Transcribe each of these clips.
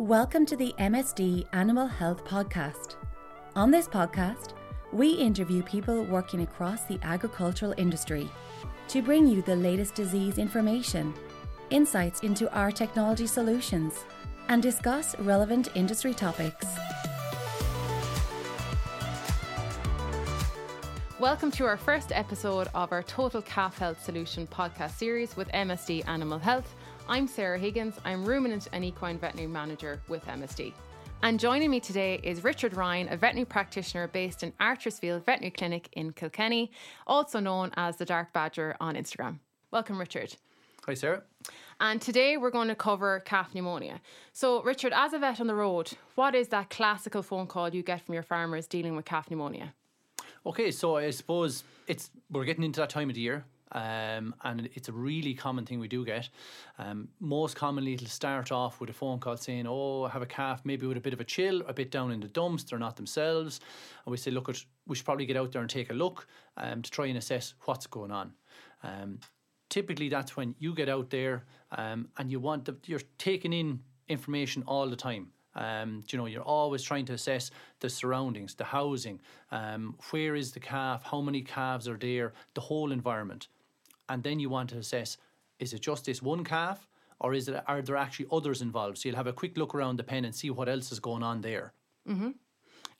Welcome to the MSD Animal Health Podcast. On this podcast, we interview people working across the agricultural industry to bring you the latest disease information, insights into our technology solutions, and discuss relevant industry topics. Welcome to our first episode of our Total Calf Health Solution podcast series with MSD Animal Health. I'm Sarah Higgins. I'm ruminant and equine veterinary manager with MSD. And joining me today is Richard Ryan, a veterinary practitioner based in Archersfield Veterinary Clinic in Kilkenny, also known as the Dark Badger on Instagram. Welcome, Richard. Hi, Sarah. And today we're going to cover calf pneumonia. So, Richard, as a vet on the road, what is that classical phone call you get from your farmers dealing with calf pneumonia? Okay, so I suppose it's we're getting into that time of the year. Um, and it's a really common thing we do get. Um, most commonly, it'll start off with a phone call saying, "Oh, I have a calf, maybe with a bit of a chill, a bit down in the dumps. They're not themselves." And we say, "Look, at, we should probably get out there and take a look um, to try and assess what's going on." Um, typically, that's when you get out there um, and you want the, you're taking in information all the time. Um, you know, you're always trying to assess the surroundings, the housing, um, where is the calf, how many calves are there, the whole environment, and then you want to assess: is it just this one calf, or is it are there actually others involved? So you'll have a quick look around the pen and see what else is going on there. Mm-hmm.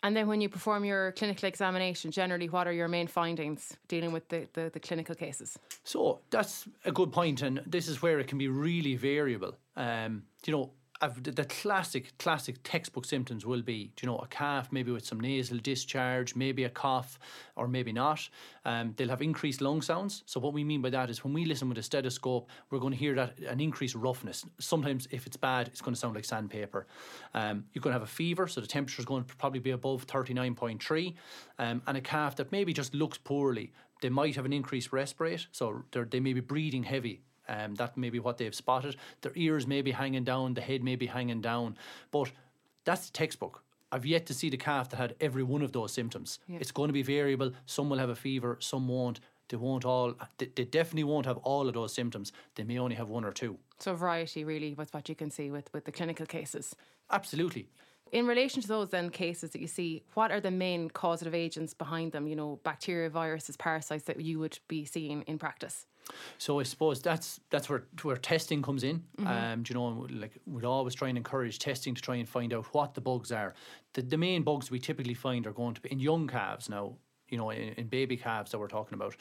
And then when you perform your clinical examination, generally, what are your main findings dealing with the, the, the clinical cases? So that's a good point, and this is where it can be really variable. Um, you know, I've, the classic, classic textbook symptoms will be, you know, a calf maybe with some nasal discharge, maybe a cough, or maybe not. Um, they'll have increased lung sounds. So what we mean by that is when we listen with a stethoscope, we're going to hear that an increased roughness. Sometimes if it's bad, it's going to sound like sandpaper. Um, you're going to have a fever, so the temperature is going to probably be above 39.3. Um, and a calf that maybe just looks poorly, they might have an increased respirate, so they may be breathing heavy um, that may be what they've spotted. Their ears may be hanging down, the head may be hanging down. But that's the textbook. I've yet to see the calf that had every one of those symptoms. It's going to be variable. Some will have a fever, some won't. They won't all. They, they, definitely won't have all of those symptoms. They may only have one or two. So variety, really, with what you can see with with the clinical cases. Absolutely. In relation to those then cases that you see, what are the main causative agents behind them? You know, bacteria, viruses, parasites that you would be seeing in practice. So I suppose that's that's where where testing comes in. Mm-hmm. Um, you know, like we'd always try and encourage testing to try and find out what the bugs are. The the main bugs we typically find are going to be in young calves now. You know, in, in baby calves that we're talking about,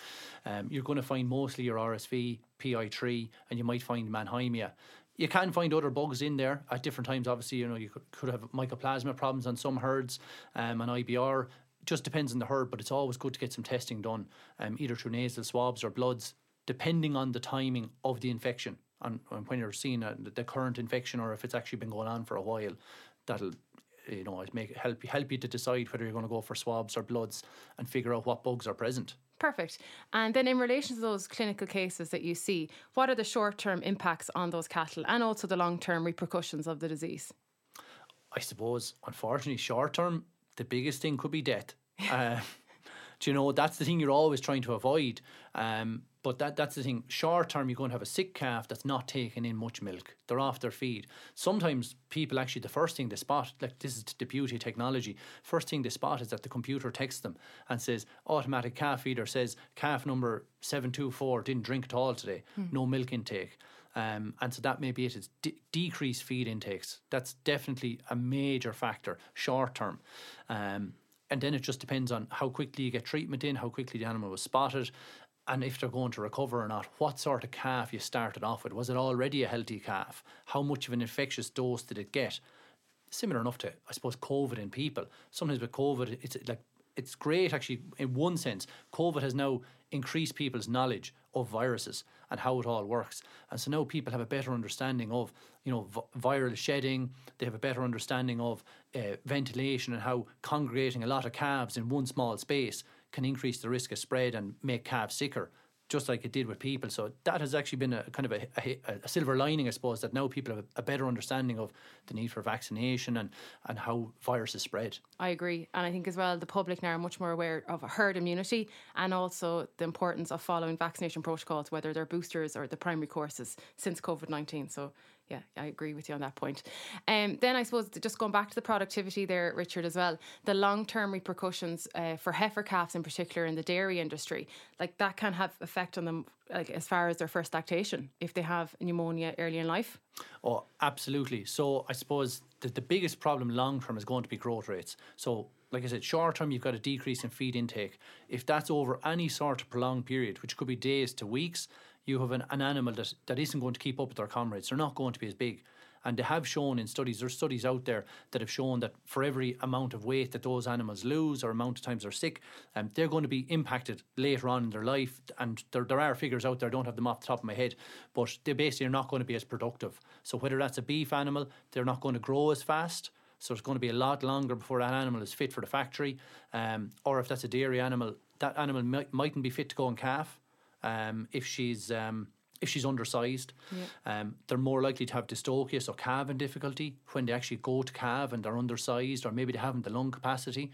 um, you're going to find mostly your RSV, PI3, and you might find Mannheimia you can find other bugs in there at different times. Obviously, you know you could, could have mycoplasma problems on some herds, um, and IBR. Just depends on the herd, but it's always good to get some testing done, um, either through nasal swabs or bloods, depending on the timing of the infection and, and when you're seeing a, the current infection or if it's actually been going on for a while. That'll you know make help help you to decide whether you're going to go for swabs or bloods and figure out what bugs are present. Perfect. And then, in relation to those clinical cases that you see, what are the short term impacts on those cattle and also the long term repercussions of the disease? I suppose, unfortunately, short term, the biggest thing could be death. uh, do you know that's the thing you're always trying to avoid? Um, but that that's the thing. Short term, you're going to have a sick calf that's not taking in much milk. They're off their feed. Sometimes people actually, the first thing they spot, like this is the beauty of technology, first thing they spot is that the computer texts them and says, automatic calf feeder says, calf number 724 didn't drink at all today, hmm. no milk intake. Um, and so that may be it. It's de- decreased feed intakes. That's definitely a major factor, short term. Um, and then it just depends on how quickly you get treatment in, how quickly the animal was spotted, and if they're going to recover or not, what sort of calf you started off with. Was it already a healthy calf? How much of an infectious dose did it get? Similar enough to, I suppose, COVID in people. Sometimes with COVID, it's like it's great actually in one sense. COVID has now increased people's knowledge of viruses and how it all works, and so now people have a better understanding of you know v- viral shedding. They have a better understanding of uh, ventilation and how congregating a lot of calves in one small space can increase the risk of spread and make calves sicker, just like it did with people. So that has actually been a kind of a, a, a silver lining, I suppose, that now people have a, better understanding of the need for vaccination and, and how viruses spread. I agree. And I think as well, the public now are much more aware of herd immunity and also the importance of following vaccination protocols, whether they're boosters or the primary courses since COVID 19. So yeah, I agree with you on that point. Um, then I suppose just going back to the productivity there, Richard, as well, the long term repercussions uh, for heifer calves in particular in the dairy industry, like that can have effect on them, like as far as their first lactation if they have pneumonia early in life. Oh, absolutely. So I suppose the, the biggest problem long term is going to be growth rates. So like I said, short term, you've got a decrease in feed intake. If that's over any sort of prolonged period, which could be days to weeks, you have an, an animal that, that isn't going to keep up with their comrades. They're not going to be as big. And they have shown in studies, there's studies out there that have shown that for every amount of weight that those animals lose or amount of times they're sick, um, they're going to be impacted later on in their life. And there, there are figures out there, I don't have them off the top of my head, but they basically are not going to be as productive. So whether that's a beef animal, they're not going to grow as fast. So it's going to be a lot longer before that animal is fit for the factory. Um, or if that's a dairy animal, that animal might, mightn't be fit to go and calf um, if she's um, if she's undersized. Yeah. Um, they're more likely to have dystocia, so calving difficulty when they actually go to calve and they're undersized, or maybe they haven't the lung capacity,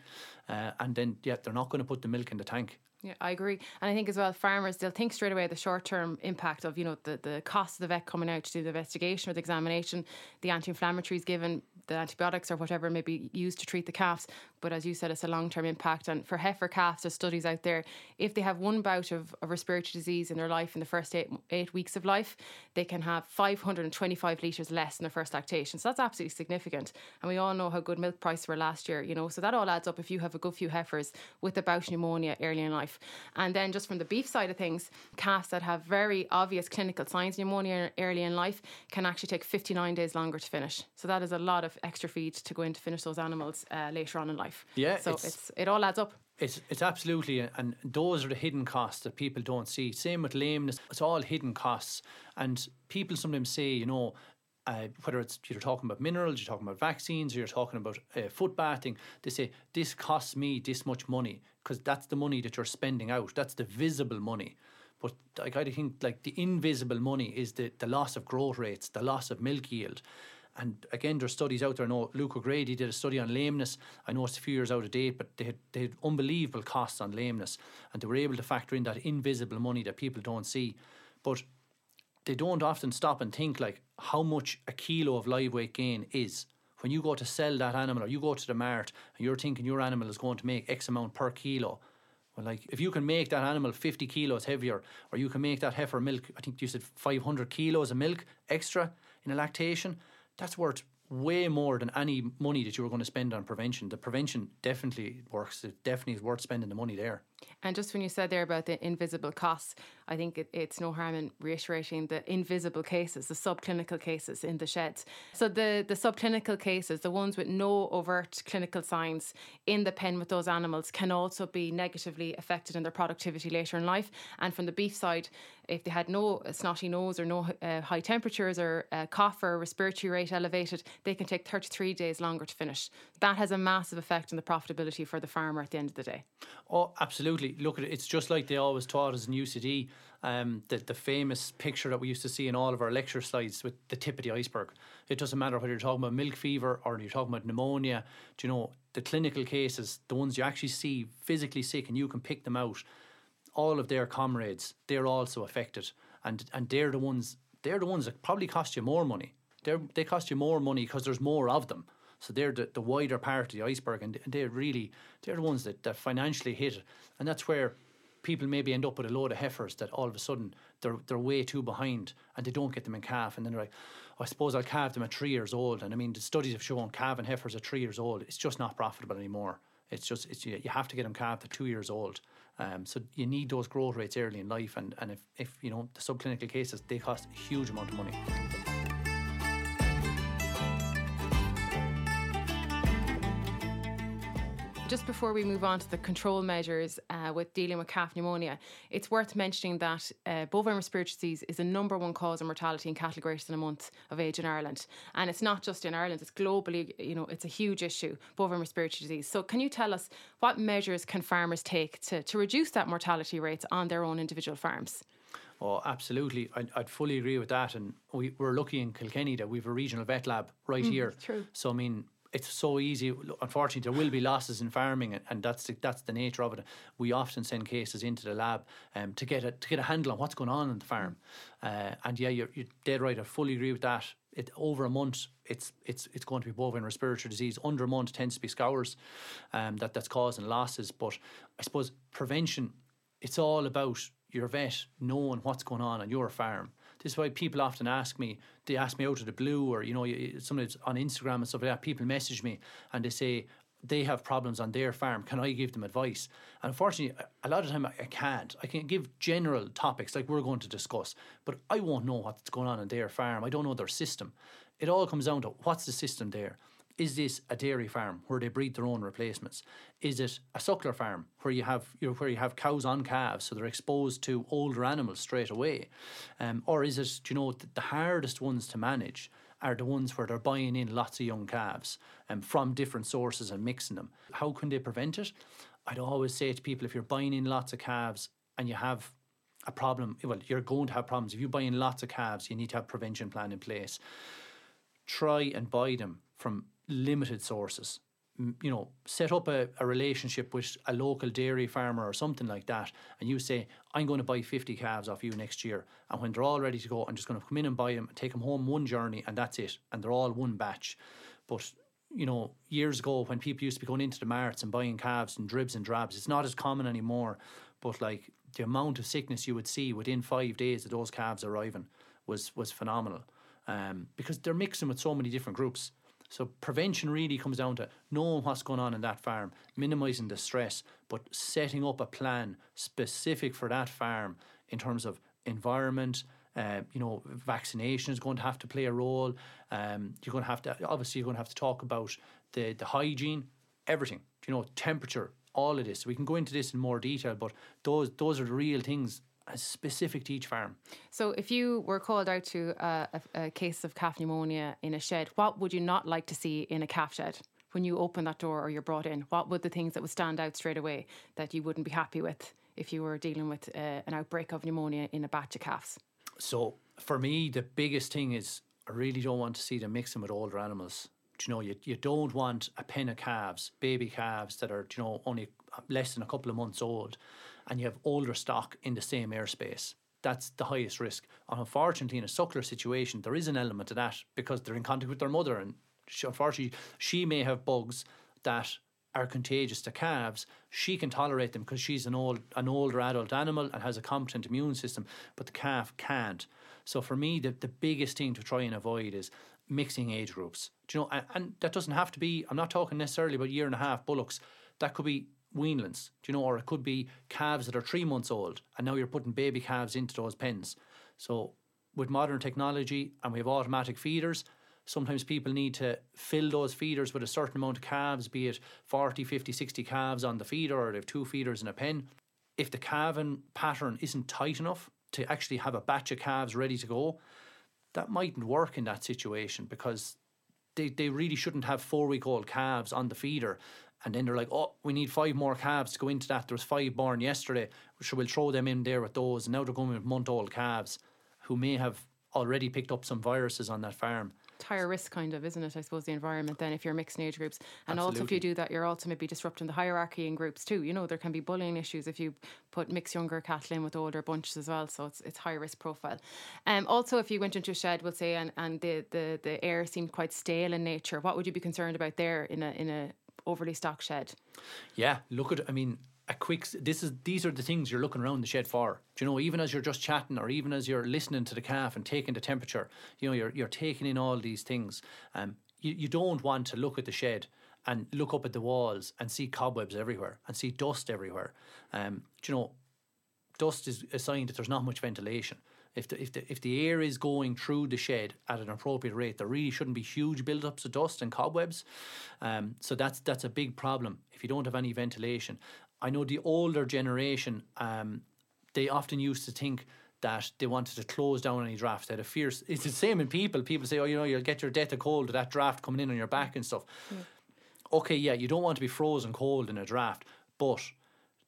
uh, and then yeah, they're not going to put the milk in the tank. Yeah, I agree. And I think as well, farmers, they'll think straight away the short term impact of, you know, the, the cost of the vet coming out to do the investigation or the examination, the anti inflammatories given, the antibiotics or whatever may be used to treat the calves. But as you said, it's a long term impact. And for heifer calves, there's studies out there. If they have one bout of, of respiratory disease in their life in the first eight, eight weeks of life, they can have 525 litres less in their first lactation. So that's absolutely significant. And we all know how good milk prices were last year, you know. So that all adds up if you have a good few heifers with a bout pneumonia early in life. And then just from the beef side of things, calves that have very obvious clinical signs of pneumonia early in life can actually take 59 days longer to finish. So that is a lot of extra feed to go in to finish those animals uh, later on in life. Yeah, so it's, it's it all adds up. It's it's absolutely, and those are the hidden costs that people don't see. Same with lameness; it's all hidden costs, and people sometimes say, you know, uh, whether it's you're talking about minerals, you're talking about vaccines, or you're talking about uh, foot bathing, they say this costs me this much money because that's the money that you're spending out. That's the visible money. But like, I think like the invisible money is the, the loss of growth rates, the loss of milk yield. And again, there's studies out there. I know Luke O'Grady did a study on lameness. I know it's a few years out of date, but they had, they had unbelievable costs on lameness. And they were able to factor in that invisible money that people don't see. But they don't often stop and think like how much a kilo of live weight gain is. When you go to sell that animal or you go to the mart and you're thinking your animal is going to make X amount per kilo, well, like if you can make that animal 50 kilos heavier, or you can make that heifer milk, I think you said 500 kilos of milk extra in a lactation, that's worth way more than any money that you were going to spend on prevention. The prevention definitely works. It definitely is worth spending the money there. And just when you said there about the invisible costs, I think it, it's no harm in reiterating the invisible cases, the subclinical cases in the sheds. So the, the subclinical cases, the ones with no overt clinical signs in the pen with those animals, can also be negatively affected in their productivity later in life. And from the beef side, if they had no snotty nose or no uh, high temperatures or uh, cough or respiratory rate elevated, they can take 33 days longer to finish. That has a massive effect on the profitability for the farmer at the end of the day. Oh, absolutely. Look at it. It's just like they always taught us in UCD. Um, the, the famous picture that we used to see in all of our lecture slides with the tip of the iceberg. It doesn't matter whether you're talking about milk fever or you're talking about pneumonia. Do you know the clinical cases, the ones you actually see physically sick, and you can pick them out. All of their comrades, they're also affected, and and they're the ones. They're the ones that probably cost you more money. They're, they cost you more money because there's more of them. So they're the, the wider part of the iceberg, and they're really they're the ones that, that financially hit it, and that's where people maybe end up with a load of heifers that all of a sudden they're they're way too behind, and they don't get them in calf, and then they're like, oh, I suppose I'll calve them at three years old, and I mean the studies have shown calving heifers at three years old, it's just not profitable anymore. It's just it's you have to get them calved at two years old. Um, so you need those growth rates early in life, and, and if, if you know the subclinical cases, they cost a huge amount of money. Just before we move on to the control measures uh, with dealing with calf pneumonia, it's worth mentioning that uh, bovine respiratory disease is the number one cause of mortality in cattle greater than a month of age in Ireland. And it's not just in Ireland, it's globally, you know, it's a huge issue, bovine respiratory disease. So can you tell us what measures can farmers take to, to reduce that mortality rates on their own individual farms? Oh, absolutely. I'd, I'd, fully agree with that. And we, we're lucky in Kilkenny that we've a regional vet lab right mm, here. True. So, I mean, it's so easy. Unfortunately, there will be losses in farming, and, that's the, that's the nature of it. We often send cases into the lab um, to get a to get a handle on what's going on in the farm. Uh, and yeah, you're, you're dead right. I fully agree with that. It over a month, it's it's it's going to be bovine respiratory disease. Under a month tends to be scours, um, that that's causing losses. But I suppose prevention, it's all about your vet knowing what's going on on your farm. This is why people often ask me, they ask me out of the blue, or, you know, sometimes on Instagram and stuff like that, people message me and they say, they have problems on their farm. Can I give them advice? And unfortunately, a lot of time I can't. I can give general topics like we're going to discuss, but I won't know what's going on in their farm. I don't know their system. It all comes down to what's the system there. Is this a dairy farm where they breed their own replacements? Is it a suckler farm where you have you know, where you have cows on calves, so they're exposed to older animals straight away, um, or is it you know the, hardest ones to manage? are the ones where they're buying in lots of young calves um, from different sources and mixing them. How can they prevent it? I'd always say to people if you're buying in lots of calves and you have a problem, well, you're going to have problems. If you buy in lots of calves, you need to have prevention plan in place. Try and buy them from limited sources. You know, set up a, a relationship with a local dairy farmer or something like that, and you say, I'm going to buy 50 calves off you next year. And when they're all ready to go, I'm just going to come in and buy them, take them home one journey, and that's it. And they're all one batch. But you know, years ago when people used to be going into the marts and buying calves and dribs and drabs, it's not as common anymore. But like the amount of sickness you would see within five days of those calves arriving was was phenomenal. Um, because they're mixing with so many different groups. So prevention really comes down to knowing what's going on in that farm, minimising the stress, but setting up a plan specific for that farm in terms of environment. Uh, you know, vaccination is going to have to play a role. Um, you're going to have to obviously you're going to have to talk about the the hygiene, everything. You know, temperature, all of this. We can go into this in more detail, but those those are the real things specific to each farm. So, if you were called out to a, a, a, case of calf pneumonia in a shed, what would you not like to see in a calf shed? When you open that door or you're brought in, what would the things that would stand out straight away that you wouldn't be happy with if you were dealing with uh, an outbreak of pneumonia in a batch of calves? So, for me, the biggest thing is I really don't want to see them mixing with older animals. Do you know, you, you don't want a pen of calves, baby calves that are, you know, only less than a couple of months old and you have older stock in the same airspace. That's the highest risk. And unfortunately, in a suckler situation, there is an element of that because they're in contact with their mother, and she, unfortunately, she may have bugs that are contagious to calves. She can tolerate them because she's an old, an older adult animal and has a competent immune system, but the calf can't. So for me, the, the biggest thing to try and avoid is mixing age groups. Do you know, and, and that doesn't have to be. I'm not talking necessarily about year and a half bullocks. That could be weanlings, do you know, or it could be calves that are three months old, and now you're putting baby calves into those pens. So, with modern technology and we have automatic feeders, sometimes people need to fill those feeders with a certain amount of calves, be it 40, 50, 60 calves on the feeder, or they have two feeders in a pen. If the calving pattern isn't tight enough to actually have a batch of calves ready to go, that mightn't work in that situation because they, they really shouldn't have four week old calves on the feeder and then they're like, oh, we need five more calves to go into that. There was five born yesterday. So we'll throw them in there with those. And now they're going with month old calves who may have already picked up some viruses on that farm. higher risk, kind of, isn't it? I suppose the environment then if you're mixing age groups, and Absolutely. also if you do that, you're also maybe disrupting the hierarchy in groups too. You know, there can be bullying issues if you put mix younger cattle in with older bunches as well. So it's it's high risk profile. Um, also, if you went into a shed, we'll say, and, and the, the the air seemed quite stale in nature, what would you be concerned about there in a in a overly stocked shed. Yeah, look at. I mean, a quick. This is these are the things you're looking around the shed for. Do you know? Even as you're just chatting, or even as you're listening to the calf and taking the temperature, you know, you're you're taking in all these things. Um, you you don't want to look at the shed and look up at the walls and see cobwebs everywhere and see dust everywhere. Um, do you know? Dust is a sign that there's not much ventilation if the, if the if the air is going through the shed at an appropriate rate, there really shouldn't be huge build-ups of dust and cobwebs. Um, so that's that's a big problem if you don't have any ventilation. I know the older generation, um, they often used to think that they wanted to close down any draft. They had a fierce. It's the same in people. People say, "Oh, you know, you'll get your death of cold that draft coming in on your back and stuff." Yeah. Okay, yeah, you don't want to be frozen cold in a draft, but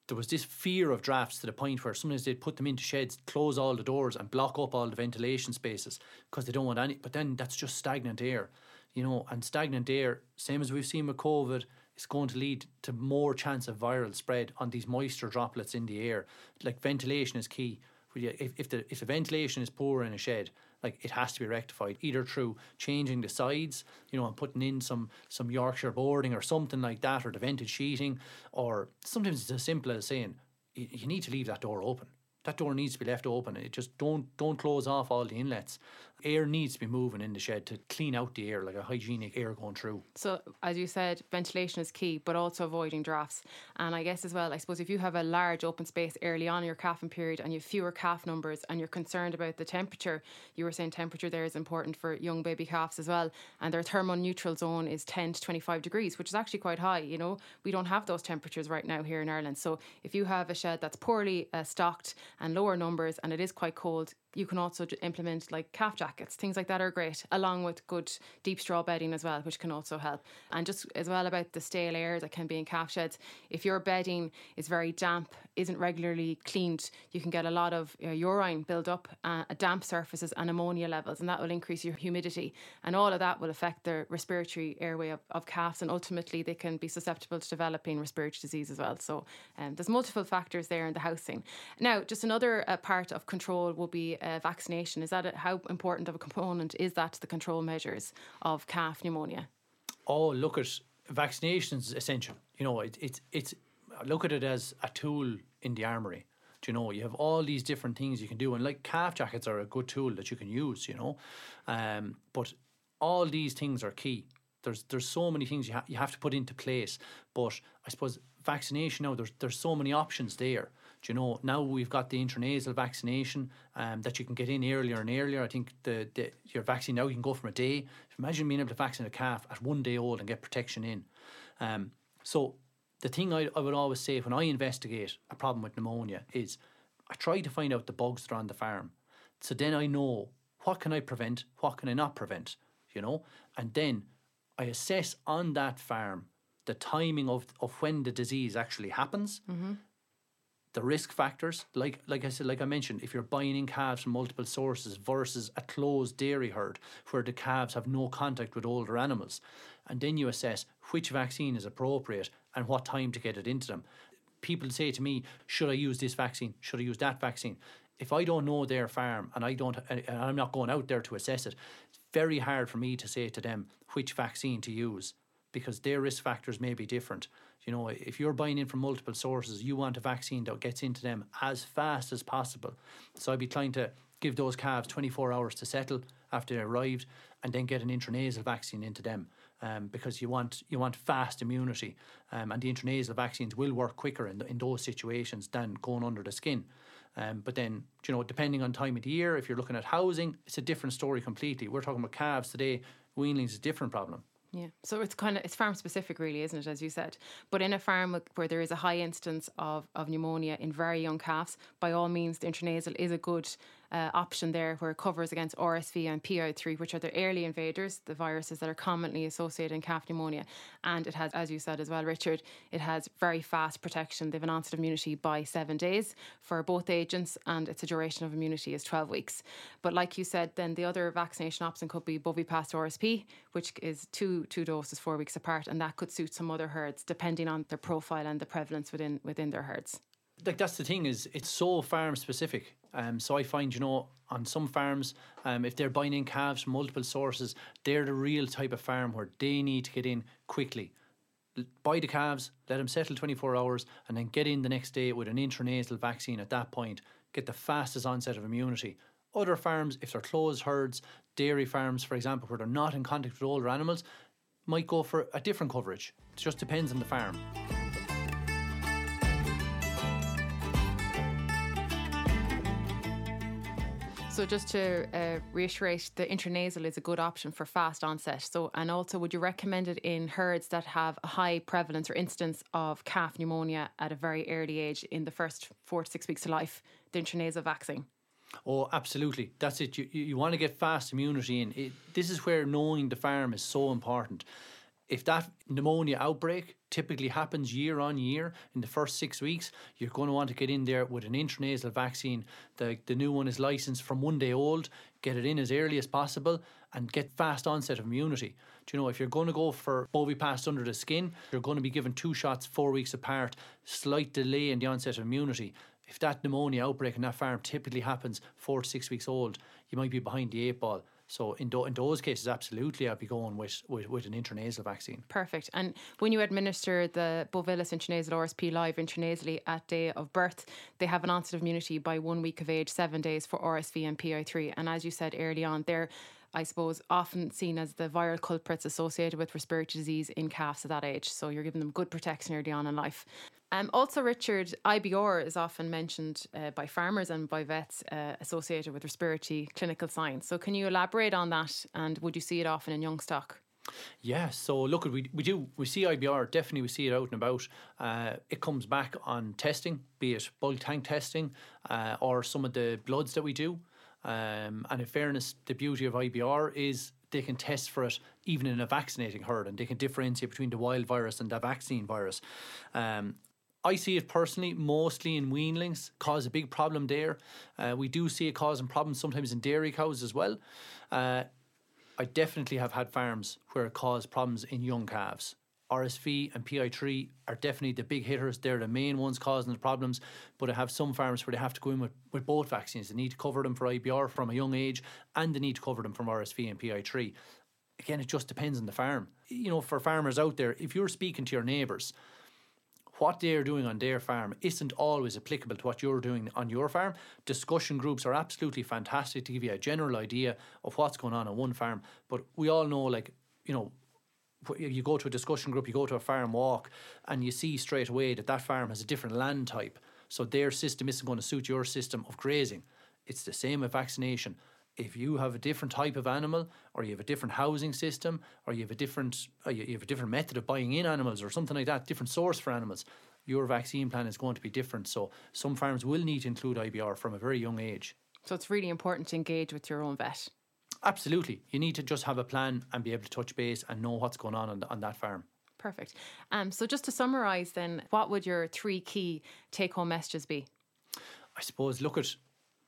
there was this fear of drafts to the point where sometimes they'd put them into sheds, close all the doors, and block up all the ventilation spaces because they don't want any. But then that's just stagnant air. you know, and stagnant air, same as we've seen with COVID, is going to lead to more chance of viral spread on these moisture droplets in the air. Like ventilation is key. If, if the if the ventilation is poor in a shed, like it has to be rectified either through changing the sides, you know, and putting in some some Yorkshire boarding or something like that, or the vented sheeting, or sometimes it's as simple as saying you, you need to leave that door open that door needs to be left open. It just don't don't close off all the inlets. Air needs to be moving in the shed to clean out the air, like a hygienic air going through. So, as you said, ventilation is key, but also avoiding drafts. And I guess as well, I suppose if you have a large open space early on in your calving period and you have fewer calf numbers and you're concerned about the temperature, you were saying temperature there is important for young baby calves as well. And their thermoneutral zone is 10 to 25 degrees, which is actually quite high. You know, we don't have those temperatures right now here in Ireland. So, if you have a shed that's poorly uh, stocked and lower numbers and it is quite cold, you can also implement like calf jackets. Things like that are great, along with good deep straw bedding as well, which can also help. And just as well about the stale air that can be in calf sheds. If your bedding is very damp, isn't regularly cleaned, you can get a lot of uh, urine build up, uh, damp surfaces, and ammonia levels, and that will increase your humidity. And all of that will affect the respiratory airway of, of calves, and ultimately they can be susceptible to developing respiratory disease as well. So um, there's multiple factors there in the housing. Now, just another uh, part of control will be uh, vaccination. Is that a, how important of a component is that to the control measures of calf pneumonia? Oh, look at vaccinations is essential. You know, it, it's it's look at it as a tool in the armory. Do you know, you have all these different things you can do, and like calf jackets are a good tool that you can use. You know, um, but all these things are key. There's there's so many things you ha- you have to put into place. But I suppose vaccination now there's there's so many options there. Do you know now we've got the intranasal vaccination um, that you can get in earlier and earlier. I think the, the your vaccine now you can go from a day. Imagine being able to vaccinate a calf at one day old and get protection in. Um, so the thing I, I would always say when I investigate a problem with pneumonia is I try to find out the bugs that are on the farm. So then I know what can I prevent, what can I not prevent, you know, and then I assess on that farm the timing of, of when the disease actually happens, mm-hmm. The risk factors, like like I said, like I mentioned, if you're buying in calves from multiple sources versus a closed dairy herd where the calves have no contact with older animals, and then you assess which vaccine is appropriate and what time to get it into them. People say to me, "Should I use this vaccine? Should I use that vaccine?" If I don't know their farm and I don't, and I'm not going out there to assess it, it's very hard for me to say to them which vaccine to use because their risk factors may be different. You know, if you're buying in from multiple sources, you want a vaccine that gets into them as fast as possible. So I'd be trying to give those calves 24 hours to settle after they arrived and then get an intranasal vaccine into them um, because you want you want fast immunity, um, and the intranasal vaccines will work quicker in, in those situations than going under the skin. Um, but then, you know, depending on time of the year, if you're looking at housing, it's a different story completely. We're talking about calves today. Weanlings is a different problem. Yeah, so it's kind of it's farm specific, really, isn't it? As you said, but in a farm where there is a high instance of, of pneumonia in very young calves, by all means, the intranasal is a good uh, option there where it covers against RSV and PI3, which are the early invaders, the viruses that are commonly associated in calf pneumonia. And it has, as you said as well, Richard, it has very fast protection. They have an onset of immunity by seven days for both agents, and its duration of immunity is 12 weeks. But like you said, then the other vaccination option could be Bovipast RSP, which is two two doses four weeks apart, and that could suit some other herds depending on their profile and the prevalence within within their herds like that's the thing is it's so farm specific. Um, so I find you know on some farms, um, if they're buying in calves from multiple sources, they're the real type of farm where they need to get in quickly. Buy the calves, let them settle 24 hours, and then get in the next day with an intranasal vaccine at that point. Get the fastest onset of immunity. Other farms, if they're closed herds, dairy farms, for example, where they're not in contact with older animals, might go for a different coverage. It just depends on the farm. So just to uh, reiterate, the intranasal is a good option for fast onset. So, and also, would you recommend it in herds that have a high prevalence or instance of calf pneumonia at a very early age in the first four to six weeks of life? The intranasal vaccine. Oh, absolutely. That's it. You, you want to get fast immunity in. It, this is where knowing the farm is so important. If that pneumonia outbreak typically happens year on year in the first six weeks, you're going to want to get in there with an intranasal vaccine. The, the new one is licensed from one day old. Get it in as early as possible and get fast onset of immunity. Do you know, if you're going to go for Bovipast under the skin, you're going to be given two shots four weeks apart, slight delay in the onset of immunity. If that pneumonia outbreak in that farm typically happens four to six weeks old, you might be behind the eight ball. So in, do, in those cases, absolutely, I'd be going with, with, with an intranasal vaccine. Perfect. And when you administer the Bovilis intranasal RSP live intranasally at day of birth, they have an onset of immunity by one week of age, seven days for RSV and PI3. And as you said early on, they're I suppose, often seen as the viral culprits associated with respiratory disease in calves at that age. So you're giving them good protection early on in life. Um, also, Richard, IBR is often mentioned uh, by farmers and by vets uh, associated with respiratory clinical signs. So, can you elaborate on that? And would you see it often in young stock? Yeah, so look, we, we do we see IBR definitely we see it out and about. Uh, it comes back on testing, be it bulk tank testing uh, or some of the bloods that we do. Um, and in fairness, the beauty of IBR is they can test for it even in a vaccinating herd and they can differentiate between the wild virus and the vaccine virus. Um, I see it personally mostly in weanlings, cause a big problem there. Uh, we do see it causing problems sometimes in dairy cows as well. Uh, I definitely have had farms where it caused problems in young calves. RSV and PI3 are definitely the big hitters. They're the main ones causing the problems. But I have some farms where they have to go in with, with both vaccines. They need to cover them for IBR from a young age and they need to cover them from RSV and PI3. Again, it just depends on the farm. You know, for farmers out there, if you're speaking to your neighbours, what they're doing on their farm isn't always applicable to what you're doing on your farm. Discussion groups are absolutely fantastic to give you a general idea of what's going on on one farm. But we all know, like, you know, you go to a discussion group, you go to a farm walk, and you see straight away that that farm has a different land type. So their system isn't going to suit your system of grazing. It's the same with vaccination. If you have a different type of animal, or you have a different housing system, or you have a different you have a different method of buying in animals, or something like that, different source for animals, your vaccine plan is going to be different. So some farms will need to include IBR from a very young age. So it's really important to engage with your own vet. Absolutely. You need to just have a plan and be able to touch base and know what's going on on, on that farm. Perfect. Um, so, just to summarise, then, what would your three key take home messages be? I suppose, look at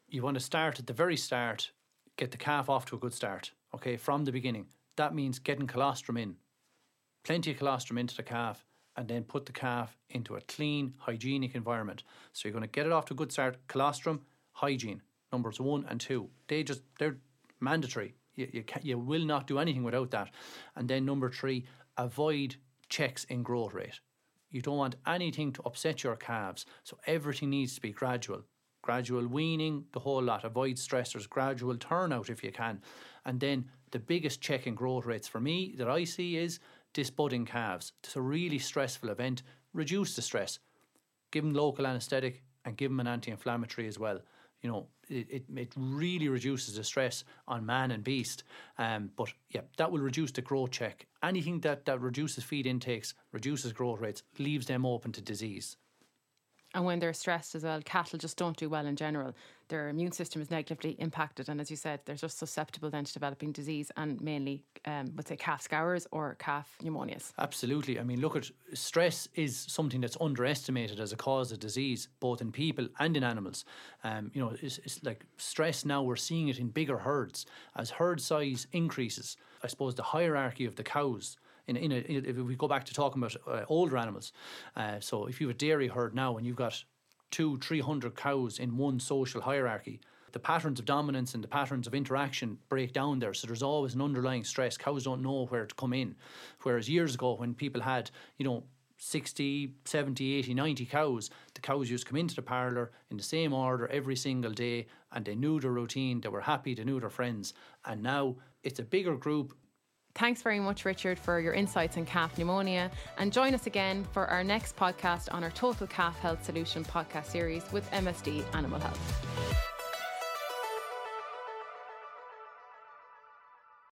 you want to start at the very start, get the calf off to a good start, okay, from the beginning. That means getting colostrum in, plenty of colostrum into the calf, and then put the calf into a clean, hygienic environment. So, you're going to get it off to a good start. Colostrum, hygiene, numbers one and two. They just, they're mandatory. You, you, can, you will not do anything without that. And then number three, avoid checks in growth rate. You don't want anything to upset your calves. So everything needs to be gradual. Gradual weaning, the whole lot. Avoid stressors, gradual turnout if you can. And then the biggest check in growth rates for me that I see is disbudding calves. It's a really stressful event. Reduce the stress. Give them local anaesthetic and give them an anti inflammatory as well you know, it, it, it, really reduces the stress on man and beast. Um, but yeah, that will reduce the growth check. Anything that, that reduces feed intakes, reduces growth rates, leaves them open to disease. And when they're stressed as well, cattle just don't do well in general. Their immune system is negatively impacted, and as you said, they're just susceptible then to developing disease and mainly, um, let's say, calf scours or calf pneumonias. Absolutely. I mean, look at stress is something that's underestimated as a cause of disease, both in people and in animals. Um, you know, it's, it's like stress now. We're seeing it in bigger herds as herd size increases. I suppose the hierarchy of the cows in, in, a, in if we go back to talking about uh, older animals, uh, so if you have a dairy herd now and you've got two, three hundred cows in one social hierarchy, the patterns of dominance and the patterns of interaction break down there. So there's always an underlying stress. Cows don't know where to come in. Whereas years ago, when people had, you know, 60, 70, 80, 90 cows, the cows used to come into the parlour in the same order every single day and they knew their routine, they were happy, they knew their friends. And now it's a bigger group Thanks very much, Richard, for your insights on calf pneumonia. And join us again for our next podcast on our Total Calf Health Solution podcast series with MSD Animal Health.